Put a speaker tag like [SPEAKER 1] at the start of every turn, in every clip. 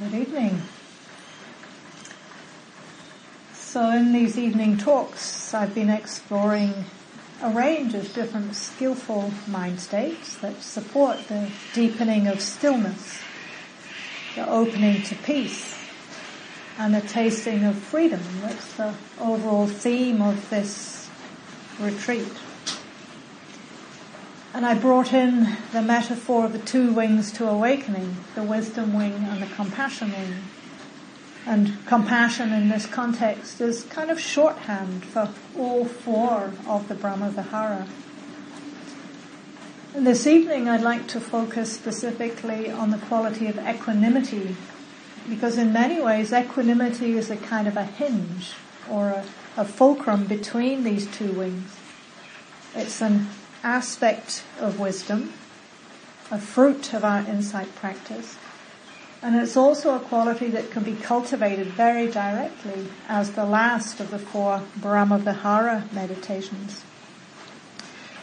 [SPEAKER 1] Good evening. So in these evening talks, I've been exploring a range of different skillful mind states that support the deepening of stillness, the opening to peace, and the tasting of freedom. That's the overall theme of this retreat. And I brought in the metaphor of the two wings to awakening, the wisdom wing and the compassion wing. And compassion in this context is kind of shorthand for all four of the Brahma Vihara. And this evening I'd like to focus specifically on the quality of equanimity, because in many ways equanimity is a kind of a hinge or a, a fulcrum between these two wings. It's an aspect of wisdom, a fruit of our insight practice. And it's also a quality that can be cultivated very directly as the last of the four Brahma-Vihara meditations.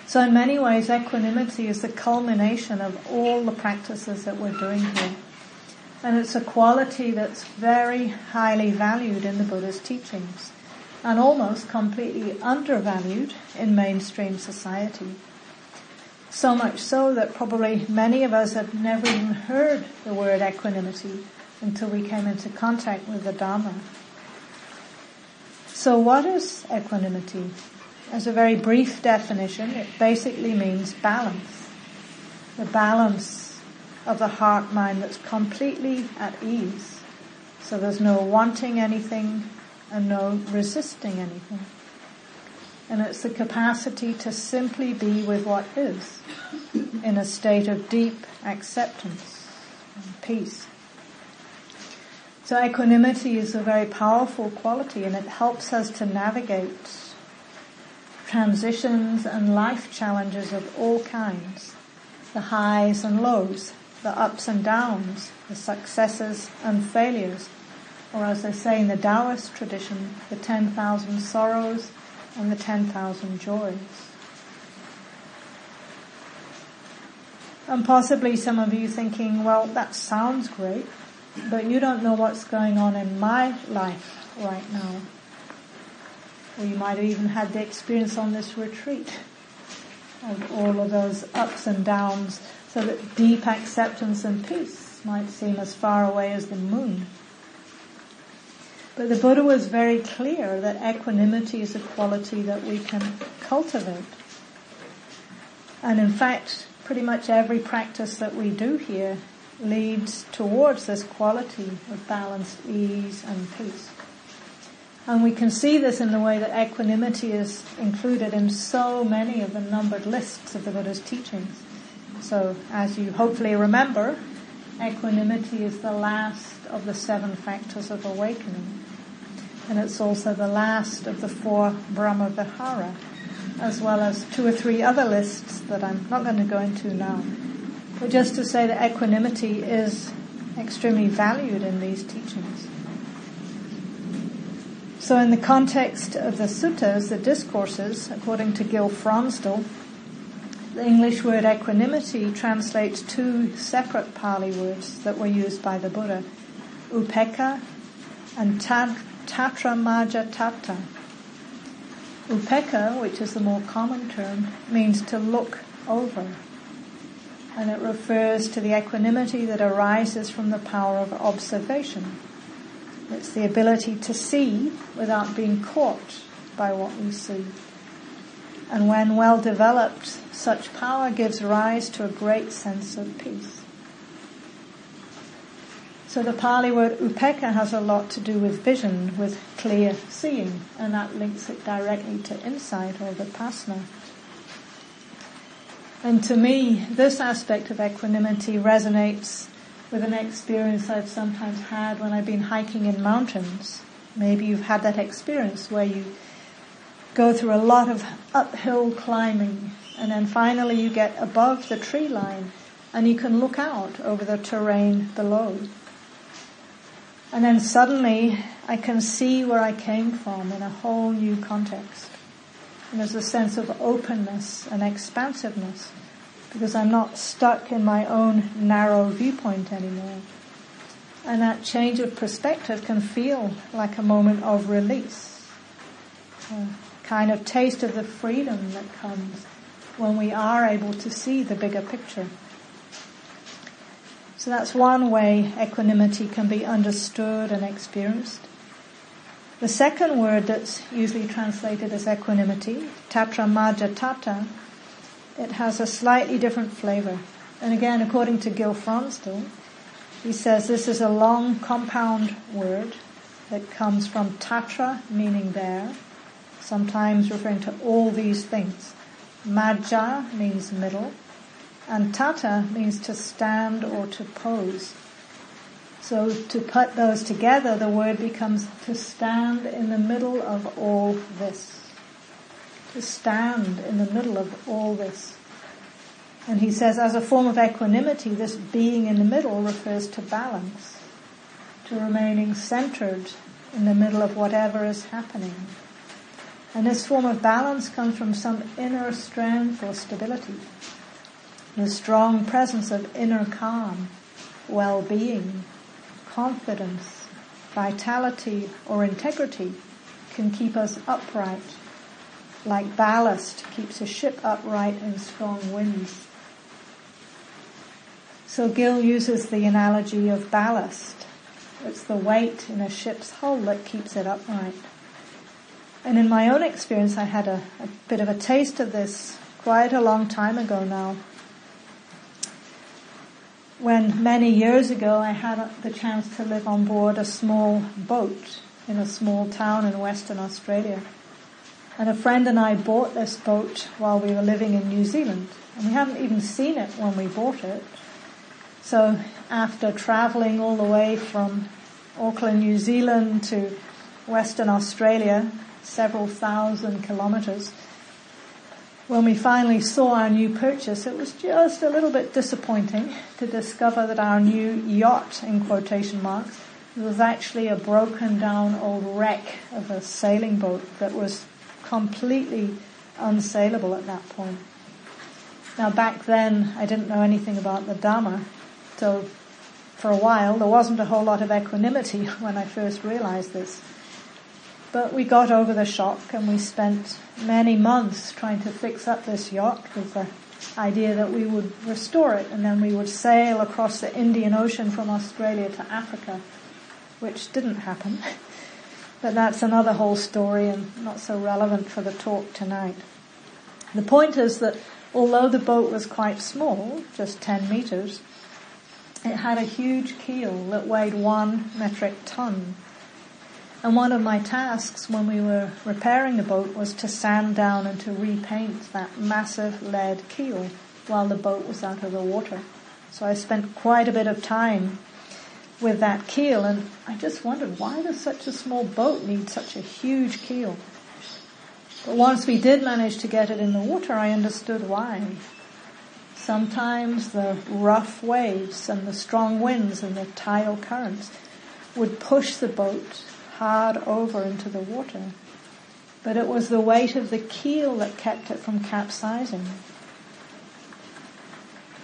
[SPEAKER 1] So in many ways, equanimity is the culmination of all the practices that we're doing here. And it's a quality that's very highly valued in the Buddha's teachings and almost completely undervalued in mainstream society. So much so that probably many of us have never even heard the word equanimity until we came into contact with the Dharma. So what is equanimity? As a very brief definition, it basically means balance. The balance of the heart mind that's completely at ease. So there's no wanting anything and no resisting anything. And it's the capacity to simply be with what is in a state of deep acceptance and peace. So equanimity is a very powerful quality and it helps us to navigate transitions and life challenges of all kinds. The highs and lows, the ups and downs, the successes and failures, or as they say in the Taoist tradition, the 10,000 sorrows and the 10,000 joys. And possibly some of you thinking, well, that sounds great, but you don't know what's going on in my life right now. Or you might have even had the experience on this retreat of all of those ups and downs so that deep acceptance and peace might seem as far away as the moon. But the Buddha was very clear that equanimity is a quality that we can cultivate. And in fact, pretty much every practice that we do here leads towards this quality of balanced ease and peace. And we can see this in the way that equanimity is included in so many of the numbered lists of the Buddha's teachings. So as you hopefully remember, equanimity is the last of the seven factors of awakening and it's also the last of the four Brahma Vihara, as well as two or three other lists that I'm not going to go into now. But just to say that equanimity is extremely valued in these teachings. So in the context of the suttas, the discourses, according to Gil Fronsdal, the English word equanimity translates two separate Pali words that were used by the Buddha, upekkha and tad tatra maja tata. Upekkha, which is the more common term, means to look over. And it refers to the equanimity that arises from the power of observation. It's the ability to see without being caught by what we see. And when well developed, such power gives rise to a great sense of peace. So the Pali word upekkha has a lot to do with vision, with clear seeing, and that links it directly to insight or vipassana. And to me, this aspect of equanimity resonates with an experience I've sometimes had when I've been hiking in mountains. Maybe you've had that experience where you go through a lot of uphill climbing and then finally you get above the tree line and you can look out over the terrain below. And then suddenly I can see where I came from in a whole new context. And there's a sense of openness and expansiveness because I'm not stuck in my own narrow viewpoint anymore. And that change of perspective can feel like a moment of release. A kind of taste of the freedom that comes when we are able to see the bigger picture. So that's one way equanimity can be understood and experienced. The second word that's usually translated as equanimity, tatra majatata, it has a slightly different flavor. And again, according to Gil Fronsdal, he says this is a long compound word that comes from tatra, meaning there, sometimes referring to all these things. Majja means middle, and tata means to stand or to pose. So to put those together, the word becomes to stand in the middle of all this. To stand in the middle of all this. And he says as a form of equanimity, this being in the middle refers to balance, to remaining centered in the middle of whatever is happening. And this form of balance comes from some inner strength or stability. The strong presence of inner calm, well-being, confidence, vitality, or integrity can keep us upright, like ballast keeps a ship upright in strong winds. So Gil uses the analogy of ballast. It's the weight in a ship's hull that keeps it upright. And in my own experience, I had a, a bit of a taste of this quite a long time ago now when many years ago I had the chance to live on board a small boat in a small town in Western Australia. And a friend and I bought this boat while we were living in New Zealand. And we hadn't even seen it when we bought it. So after traveling all the way from Auckland, New Zealand to Western Australia, several thousand kilometers, when we finally saw our new purchase, it was just a little bit disappointing to discover that our new yacht, in quotation marks, was actually a broken down old wreck of a sailing boat that was completely unsaleable at that point. Now back then, I didn't know anything about the Dharma, so for a while there wasn't a whole lot of equanimity when I first realized this. But we got over the shock and we spent many months trying to fix up this yacht with the idea that we would restore it and then we would sail across the Indian Ocean from Australia to Africa, which didn't happen. But that's another whole story and not so relevant for the talk tonight. The point is that although the boat was quite small, just 10 meters, it had a huge keel that weighed one metric ton. And one of my tasks when we were repairing the boat was to sand down and to repaint that massive lead keel while the boat was out of the water. So I spent quite a bit of time with that keel and I just wondered why does such a small boat need such a huge keel? But once we did manage to get it in the water, I understood why. Sometimes the rough waves and the strong winds and the tidal currents would push the boat hard over into the water. But it was the weight of the keel that kept it from capsizing.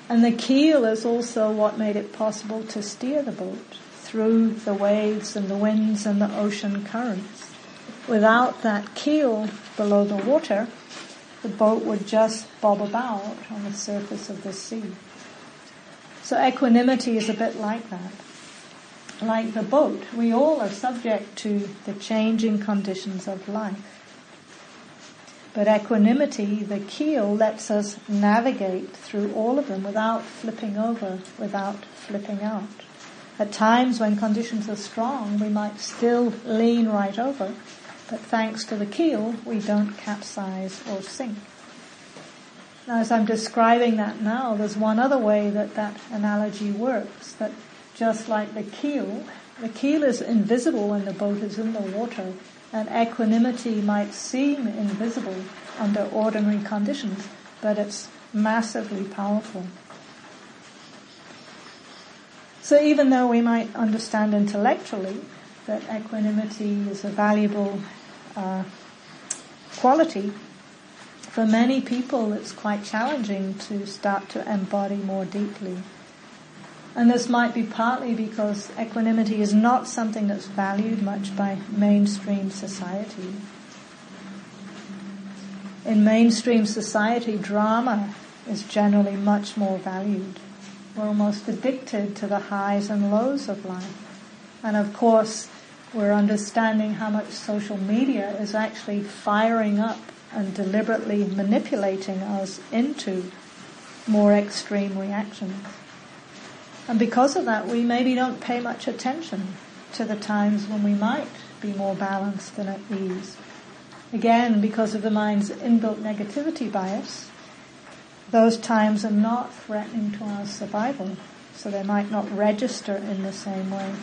[SPEAKER 1] And the keel is also what made it possible to steer the boat through the waves and the winds and the ocean currents. Without that keel below the water, the boat would just bob about on the surface of the sea. So equanimity is a bit like that like the boat, we all are subject to the changing conditions of life. But equanimity, the keel, lets us navigate through all of them without flipping over, without flipping out. At times when conditions are strong, we might still lean right over, but thanks to the keel, we don't capsize or sink. Now as I'm describing that now, there's one other way that that analogy works, that just like the keel. The keel is invisible when the boat is in the water, and equanimity might seem invisible under ordinary conditions, but it's massively powerful. So even though we might understand intellectually that equanimity is a valuable uh, quality, for many people it's quite challenging to start to embody more deeply. And this might be partly because equanimity is not something that's valued much by mainstream society. In mainstream society, drama is generally much more valued. We're almost addicted to the highs and lows of life. And of course, we're understanding how much social media is actually firing up and deliberately manipulating us into more extreme reactions. And because of that, we maybe don't pay much attention to the times when we might be more balanced than at ease. Again, because of the mind's inbuilt negativity bias, those times are not threatening to our survival, so they might not register in the same way.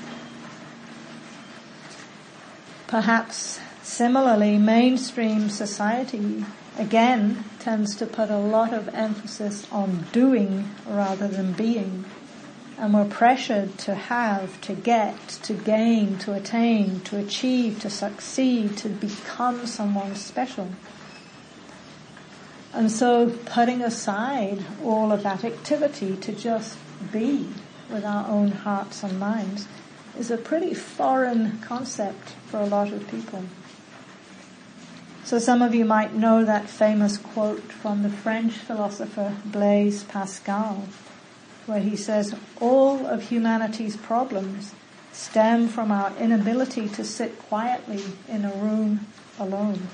[SPEAKER 1] Perhaps similarly, mainstream society again tends to put a lot of emphasis on doing rather than being. And we're pressured to have, to get, to gain, to attain, to achieve, to succeed, to become someone special. And so putting aside all of that activity to just be with our own hearts and minds is a pretty foreign concept for a lot of people. So some of you might know that famous quote from the French philosopher Blaise Pascal, where he says, all of humanity's problems stem from our inability to sit quietly in a room alone.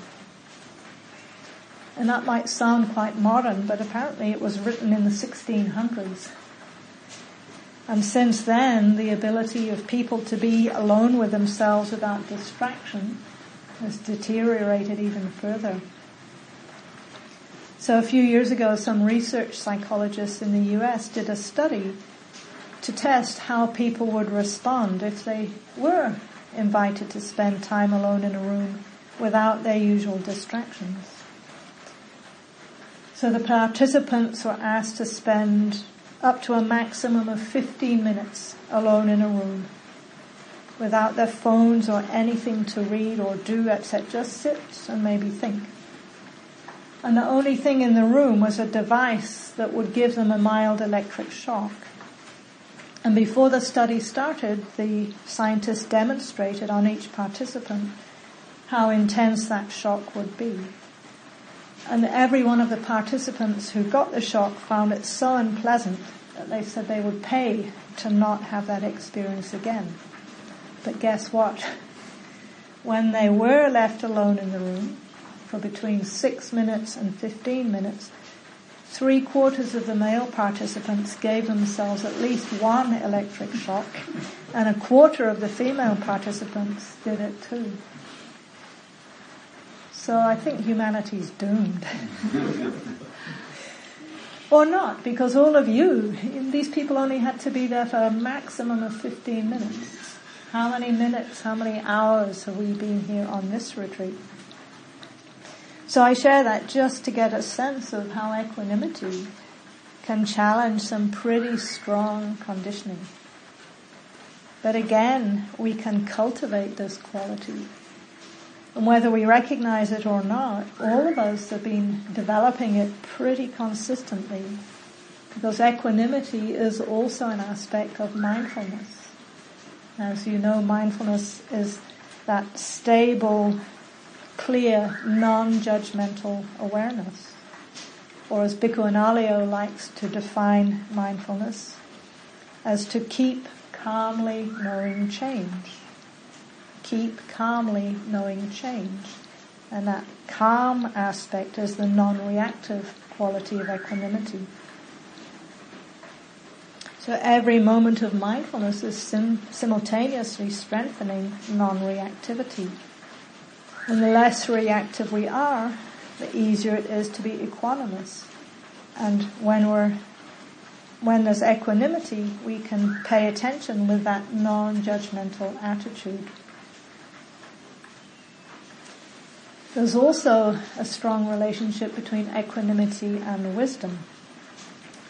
[SPEAKER 1] And that might sound quite modern, but apparently it was written in the 1600s. And since then, the ability of people to be alone with themselves without distraction has deteriorated even further. So a few years ago, some research psychologists in the US did a study to test how people would respond if they were invited to spend time alone in a room without their usual distractions. So the participants were asked to spend up to a maximum of 15 minutes alone in a room without their phones or anything to read or do except just sit and maybe think. And the only thing in the room was a device that would give them a mild electric shock. And before the study started, the scientists demonstrated on each participant how intense that shock would be. And every one of the participants who got the shock found it so unpleasant that they said they would pay to not have that experience again. But guess what? When they were left alone in the room for between six minutes and 15 minutes, three quarters of the male participants gave themselves at least one electric shock and a quarter of the female participants did it too. So I think humanity's doomed. or not, because all of you, these people only had to be there for a maximum of 15 minutes. How many minutes, how many hours have we been here on this retreat? So I share that just to get a sense of how equanimity can challenge some pretty strong conditioning. But again, we can cultivate this quality. And whether we recognize it or not, all of us have been developing it pretty consistently because equanimity is also an aspect of mindfulness. As you know, mindfulness is that stable, clear, non-judgmental awareness. Or as Bhikkhu Analayo likes to define mindfulness, as to keep calmly knowing change. Keep calmly knowing change. And that calm aspect is the non-reactive quality of equanimity. So every moment of mindfulness is sim- simultaneously strengthening non-reactivity. And the less reactive we are, the easier it is to be equanimous. And when we're, when there's equanimity, we can pay attention with that non-judgmental attitude. There's also a strong relationship between equanimity and wisdom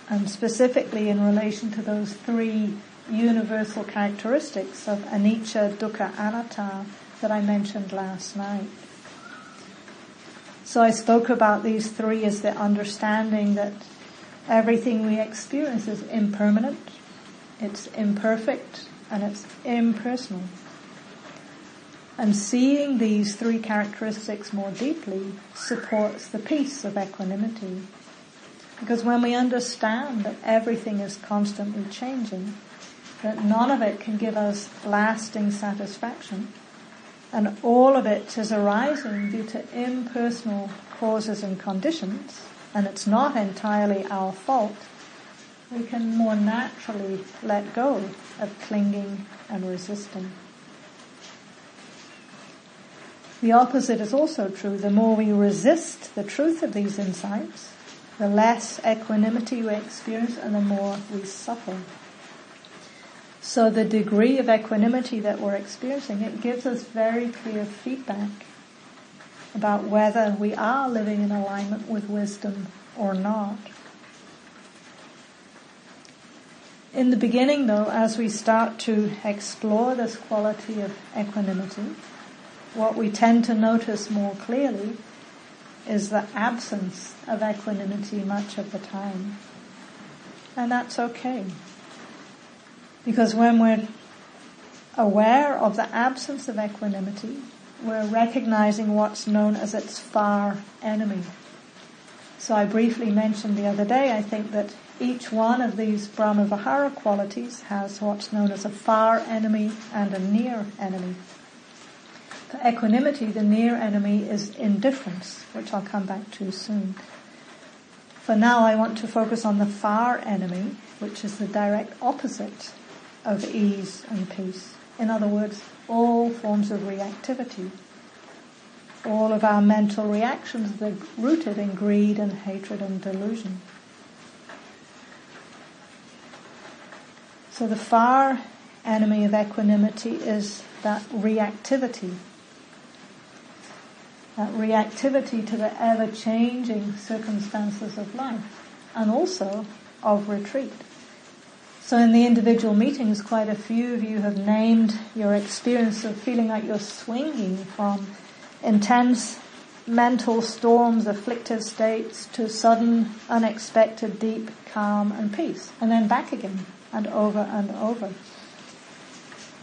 [SPEAKER 1] and specifically in relation to those three universal characteristics of anicca, dukkha, anatta that I mentioned last night. So I spoke about these three as the understanding that everything we experience is impermanent, it's imperfect, and it's impersonal. And seeing these three characteristics more deeply supports the peace of equanimity. Because when we understand that everything is constantly changing, that none of it can give us lasting satisfaction, and all of it is arising due to impersonal causes and conditions, and it's not entirely our fault, we can more naturally let go of clinging and resisting. The opposite is also true. The more we resist the truth of these insights, the less equanimity we experience and the more we suffer. So the degree of equanimity that we're experiencing, it gives us very clear feedback about whether we are living in alignment with wisdom or not. In the beginning though, as we start to explore this quality of equanimity, what we tend to notice more clearly is the absence of equanimity much of the time. And that's okay. Because when we're aware of the absence of equanimity, we're recognizing what's known as its far enemy. So I briefly mentioned the other day, I think that each one of these Brahmavihara qualities has what's known as a far enemy and a near enemy. For equanimity, the near enemy is indifference, which I'll come back to soon. For now, I want to focus on the far enemy, which is the direct opposite of ease and peace. In other words, all forms of reactivity. All of our mental reactions, are rooted in greed and hatred and delusion. So the far enemy of equanimity is that reactivity that reactivity to the ever-changing circumstances of life and also of retreat. So in the individual meetings, quite a few of you have named your experience of feeling like you're swinging from intense mental storms, afflictive states to sudden, unexpected, deep calm and peace, and then back again and over and over.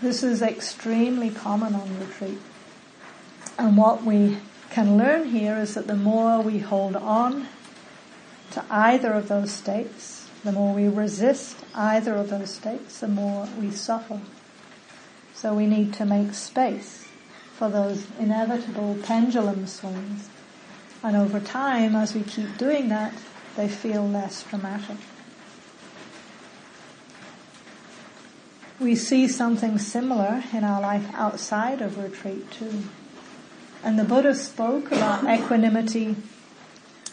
[SPEAKER 1] This is extremely common on retreat. And what we can learn here is that the more we hold on to either of those states, the more we resist either of those states, the more we suffer. So we need to make space for those inevitable pendulum swings. And over time, as we keep doing that, they feel less dramatic. We see something similar in our life outside of retreat too. And the Buddha spoke about equanimity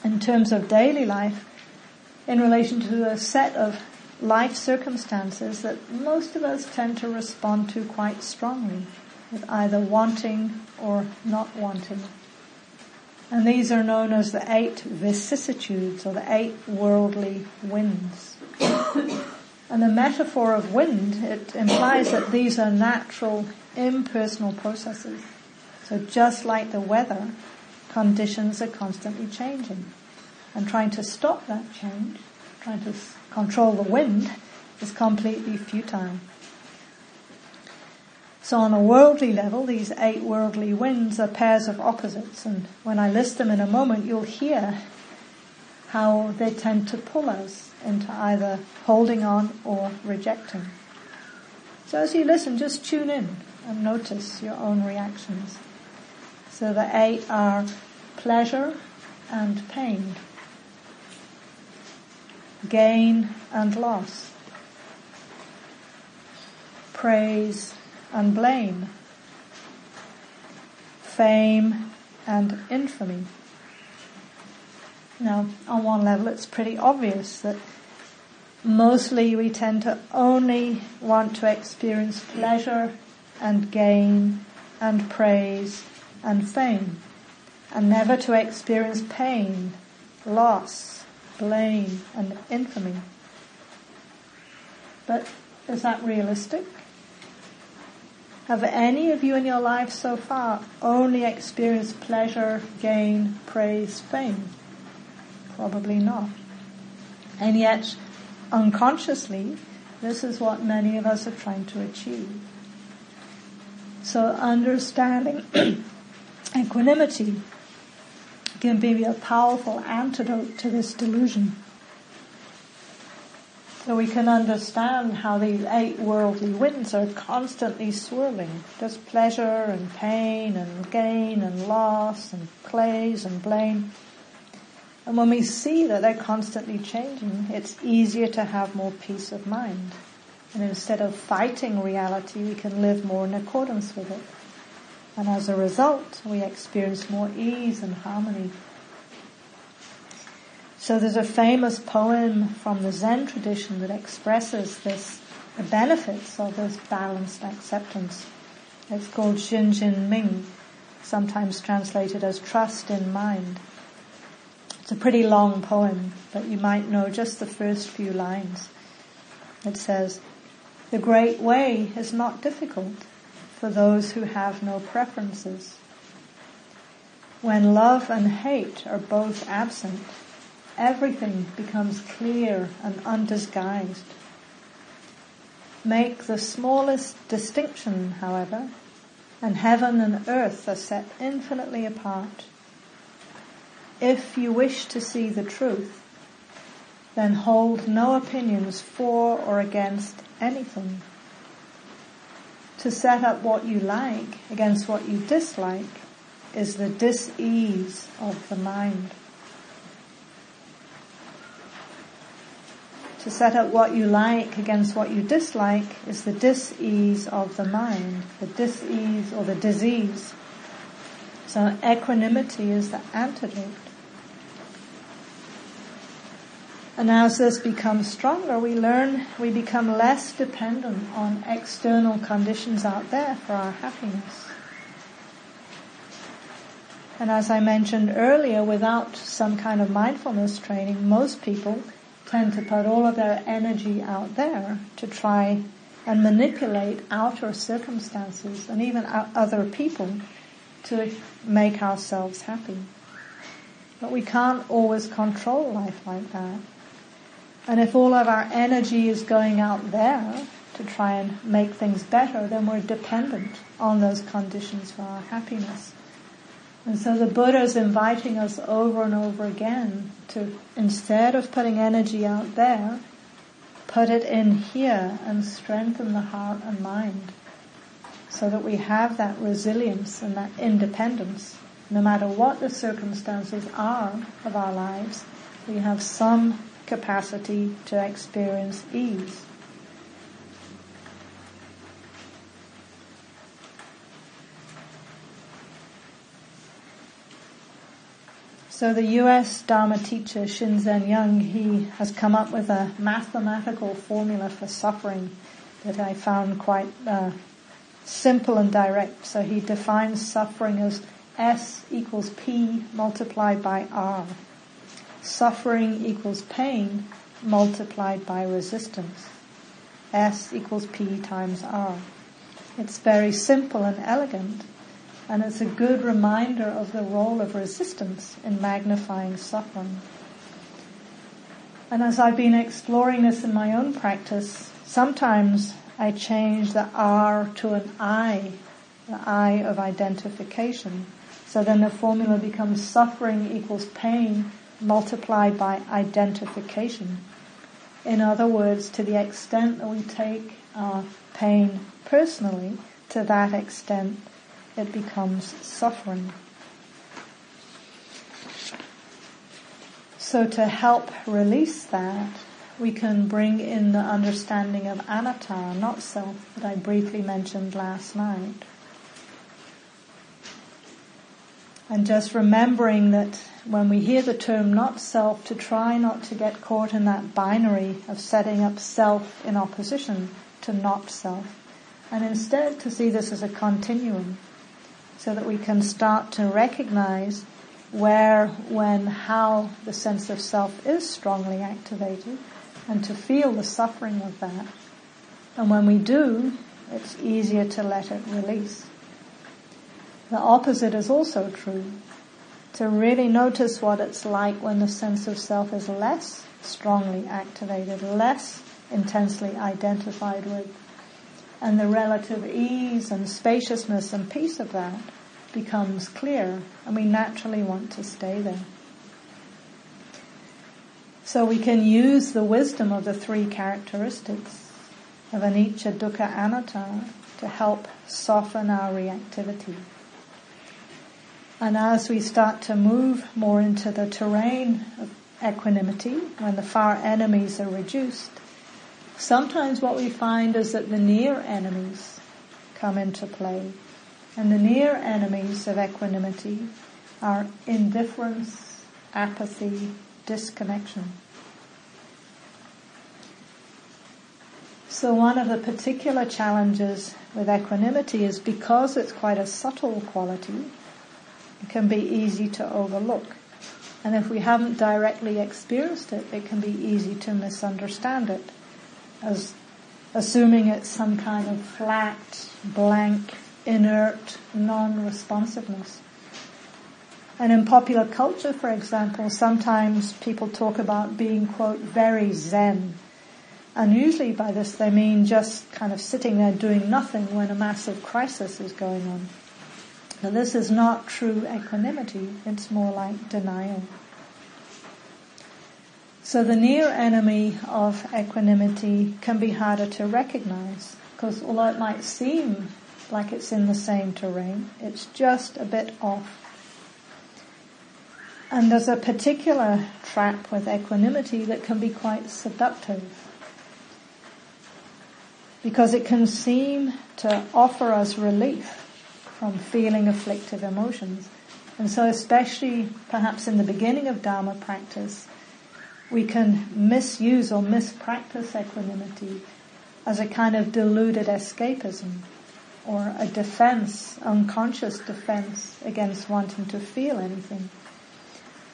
[SPEAKER 1] in terms of daily life in relation to a set of life circumstances that most of us tend to respond to quite strongly, with either wanting or not wanting. And these are known as the eight vicissitudes or the eight worldly winds. and the metaphor of wind, it implies that these are natural, impersonal processes. So just like the weather, conditions are constantly changing. And trying to stop that change, trying to control the wind, is completely futile. So on a worldly level, these eight worldly winds are pairs of opposites, and when I list them in a moment, you'll hear how they tend to pull us into either holding on or rejecting. So as you listen, just tune in and notice your own reactions. So the eight are pleasure and pain, gain and loss, praise and blame, fame and infamy. Now, on one level, it's pretty obvious that mostly we tend to only want to experience pleasure and gain and praise and fame, and never to experience pain, loss, blame, and infamy. But is that realistic? Have any of you in your life so far only experienced pleasure, gain, praise, fame? Probably not. And yet, unconsciously, This is what many of us are trying to achieve. So understanding equanimity can be a powerful antidote to this delusion. So we can understand how these eight worldly winds are constantly swirling. There's pleasure and pain and gain and loss and praise and blame. And when we see that they're constantly changing, it's easier to have more peace of mind. And instead of fighting reality, we can live more in accordance with it. And as a result, we experience more ease and harmony so there's a famous poem from the Zen tradition that expresses this, the benefits of this balanced acceptance. It's called Xin Jin Ming, sometimes translated as trust in mind. It's a pretty long poem, but you might know just the first few lines. It says, the great way is not difficult for those who have no preferences. When love and hate are both absent, everything becomes clear and undisguised. Make the smallest distinction, however, and heaven and earth are set infinitely apart. If you wish to see the truth, then hold no opinions for or against anything. To set up what you like against what you dislike is the dis-ease of the mind. to set up what you like against what you dislike is the dis-ease of the mind, the dis-ease or the disease. So equanimity is the antidote. And as this becomes stronger, we learn, we become less dependent on external conditions out there for our happiness. And as I mentioned earlier, without some kind of mindfulness training, most people tend to put all of their energy out there to try and manipulate outer circumstances and even other people to make ourselves happy. But we can't always control life like that. And if all of our energy is going out there to try and make things better, then we're dependent on those conditions for our happiness. And so the Buddha is inviting us over and over again to, instead of putting energy out there, put it in here and strengthen the heart and mind so that we have that resilience and that independence. No matter what the circumstances are of our lives, we have some capacity to experience ease. So the US Dharma teacher Shinzen Young, he has come up with a mathematical formula for suffering that I found quite uh, simple and direct. So he defines suffering as S equals P multiplied by R. Suffering equals pain multiplied by resistance. S equals P times R. It's very simple and elegant, and it's a good reminder of the role of resistance in magnifying suffering. And as I've been exploring this in my own practice, sometimes I change the R to an I, the I of identification. So then the formula becomes suffering equals pain multiplied by identification. In other words, to the extent that we take our pain personally, to that extent it becomes suffering. So to help release that, we can bring in the understanding of anatta, not self, that I briefly mentioned last night. And just remembering that when we hear the term not self, to try not to get caught in that binary of setting up self in opposition to not self. And instead to see this as a continuum so that we can start to recognize where, when, how the sense of self is strongly activated and to feel the suffering of that. And when we do, it's easier to let it release. The opposite is also true. To really notice what it's like when the sense of self is less strongly activated, less intensely identified with. And the relative ease and spaciousness and peace of that becomes clear and we naturally want to stay there. So we can use the wisdom of the three characteristics of anicca, dukkha, anatta to help soften our reactivity. And as we start to move more into the terrain of equanimity, when the far enemies are reduced, sometimes what we find is that the near enemies come into play. And the near enemies of equanimity are indifference, apathy, disconnection. So one of the particular challenges with equanimity is because it's quite a subtle quality, it can be easy to overlook. And if we haven't directly experienced it, it can be easy to misunderstand it as assuming it's some kind of flat, blank, inert, non-responsiveness. And in popular culture, for example, sometimes people talk about being, quote, very zen. And usually by this they mean just kind of sitting there doing nothing when a massive crisis is going on. Now this is not true equanimity, it's more like denial. So the near enemy of equanimity can be harder to recognize because although it might seem like it's in the same terrain, it's just a bit off. And there's a particular trap with equanimity that can be quite seductive because it can seem to offer us relief from feeling afflictive emotions. And so especially perhaps in the beginning of Dharma practice, we can misuse or mispractice equanimity as a kind of deluded escapism or a defense, unconscious defense against wanting to feel anything.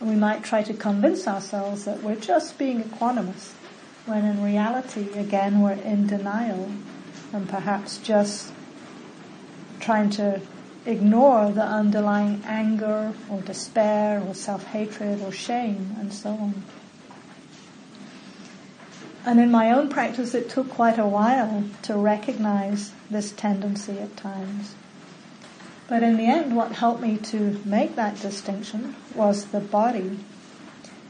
[SPEAKER 1] And we might try to convince ourselves that we're just being equanimous, when in reality, again, we're in denial and perhaps just trying to ignore the underlying anger or despair or self-hatred or shame and so on. And in my own practice, it took quite a while to recognize this tendency at times. But in the end, what helped me to make that distinction was the body.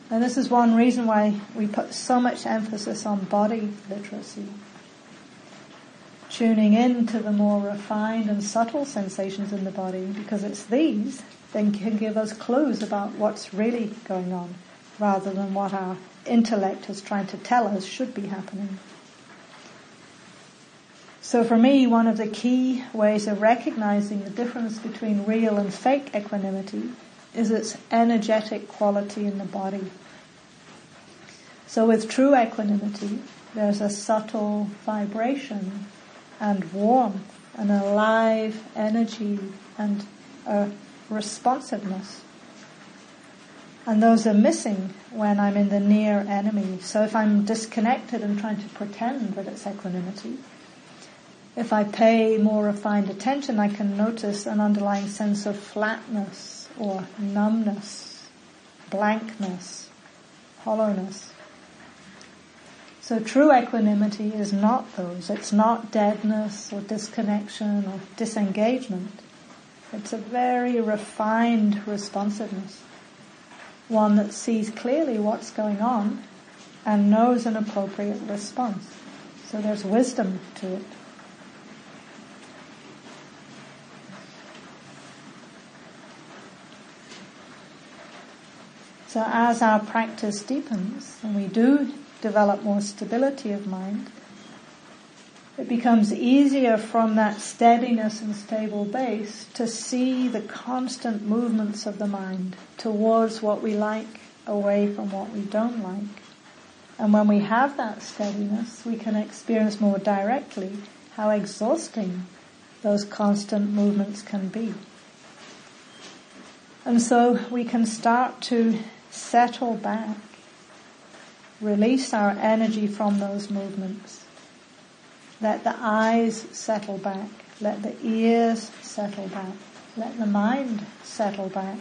[SPEAKER 1] And this is one reason why we put so much emphasis on body literacy tuning in to the more refined and subtle sensations in the body because it's these that can give us clues about what's really going on rather than what our intellect is trying to tell us should be happening. So for me, one of the key ways of recognizing the difference between real and fake equanimity is its energetic quality in the body. So with true equanimity, there's a subtle vibration and warmth and a live energy and a responsiveness. And those are missing when I'm in the near enemy. So if I'm disconnected and trying to pretend that it's equanimity, if I pay more refined attention, I can notice an underlying sense of flatness or numbness, blankness, hollowness. So true equanimity is not those. It's not deadness or disconnection or disengagement. It's a very refined responsiveness. One that sees clearly what's going on and knows an appropriate response. So there's wisdom to it. So as our practice deepens and we do develop more stability of mind, it becomes easier from that steadiness and stable base to see the constant movements of the mind towards what we like, away from what we don't like. And when we have that steadiness, we can experience more directly how exhausting those constant movements can be. And so we can start to settle back Release our energy from those movements. Let the eyes settle back. Let the ears settle back. Let the mind settle back.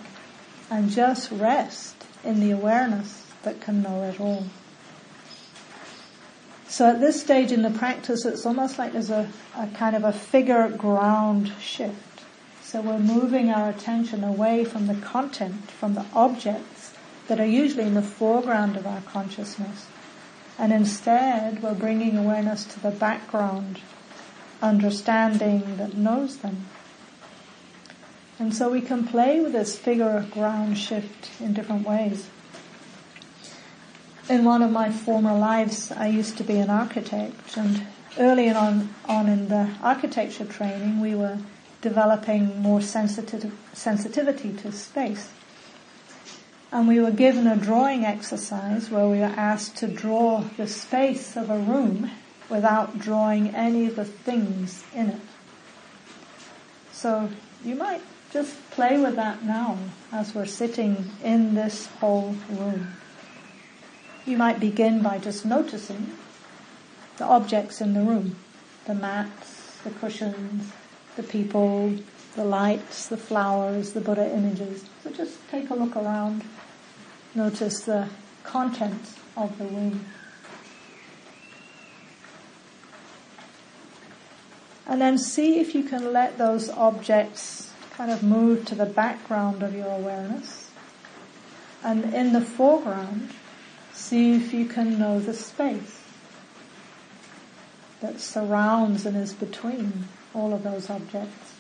[SPEAKER 1] And just rest in the awareness that can know it all. So at this stage in the practice, it's almost like there's a, a kind of a figure ground shift. So we're moving our attention away from the content, from the objects that are usually in the foreground of our consciousness. And instead, we're bringing awareness to the background, understanding that knows them. And so we can play with this figure ground shift in different ways in one of my former lives, I used to be an architect, and early on, on in the architecture training, we were developing more sensitive, sensitivity to space. And we were given a drawing exercise where we were asked to draw the space of a room without drawing any of the things in it. So you might just play with that now as we're sitting in this whole room. You might begin by just noticing the objects in the room, the mats, the cushions, the people, the lights, the flowers, the Buddha images. So just take a look around, notice the contents of the room. And then see if you can let those objects kind of move to the background of your awareness. And in the foreground, See if you can know the space that surrounds and is between all of those objects.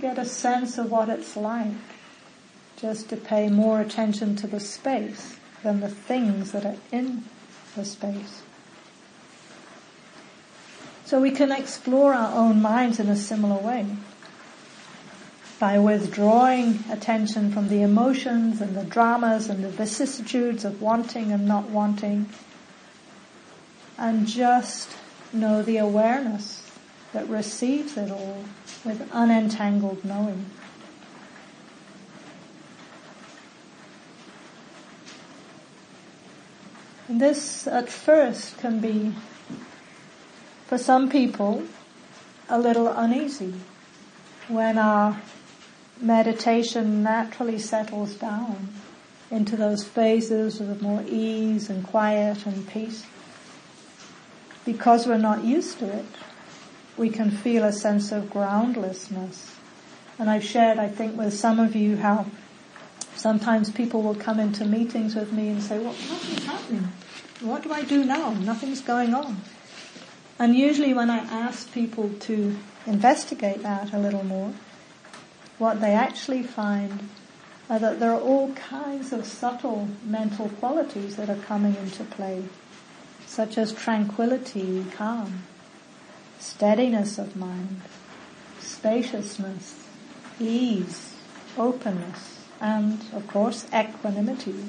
[SPEAKER 1] Get a sense of what it's like just to pay more attention to the space than the things that are in the space? So we can explore our own minds in a similar way by withdrawing attention from the emotions and the dramas and the vicissitudes of wanting and not wanting and just know the awareness that receives it all with unentangled knowing. And this at first can be, for some people, a little uneasy when our meditation naturally settles down into those phases of more ease and quiet and peace. Because we're not used to it, we can feel a sense of groundlessness. And I've shared, I think, with some of you how sometimes people will come into meetings with me and say, well, nothing's happening. What do I do now? Nothing's going on. And usually when I ask people to investigate that a little more, what they actually find are that there are all kinds of subtle mental qualities that are coming into play, such as tranquility, calm, steadiness of mind, spaciousness, ease, openness, and of course equanimity.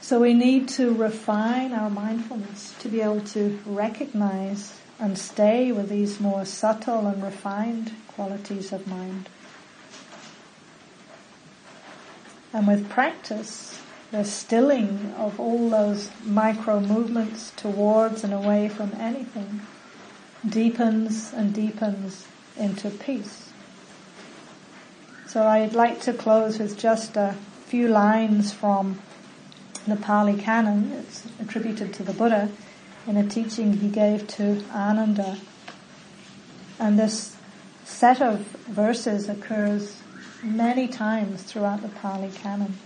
[SPEAKER 1] So we need to refine our mindfulness to be able to recognize and stay with these more subtle and refined qualities of mind. And with practice, the stilling of all those micro movements towards and away from anything deepens and deepens into peace. So I'd like to close with just a few lines from the Pali Canon. It's attributed to the Buddha in a teaching he gave to Ananda. And this set of verses occurs many times throughout the Pali Canon.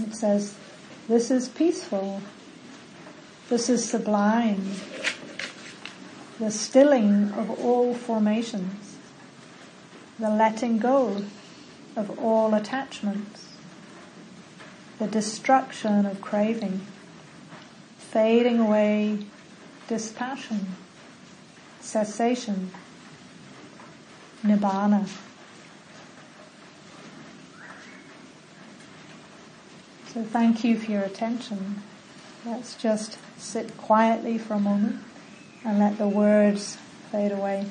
[SPEAKER 1] It says, this is peaceful. This is sublime. The stilling of all formations. The letting go of all attachments. The destruction of craving. Fading away dispassion cessation, nibbana. So thank you for your attention. Let's just sit quietly for a moment and let the words fade away.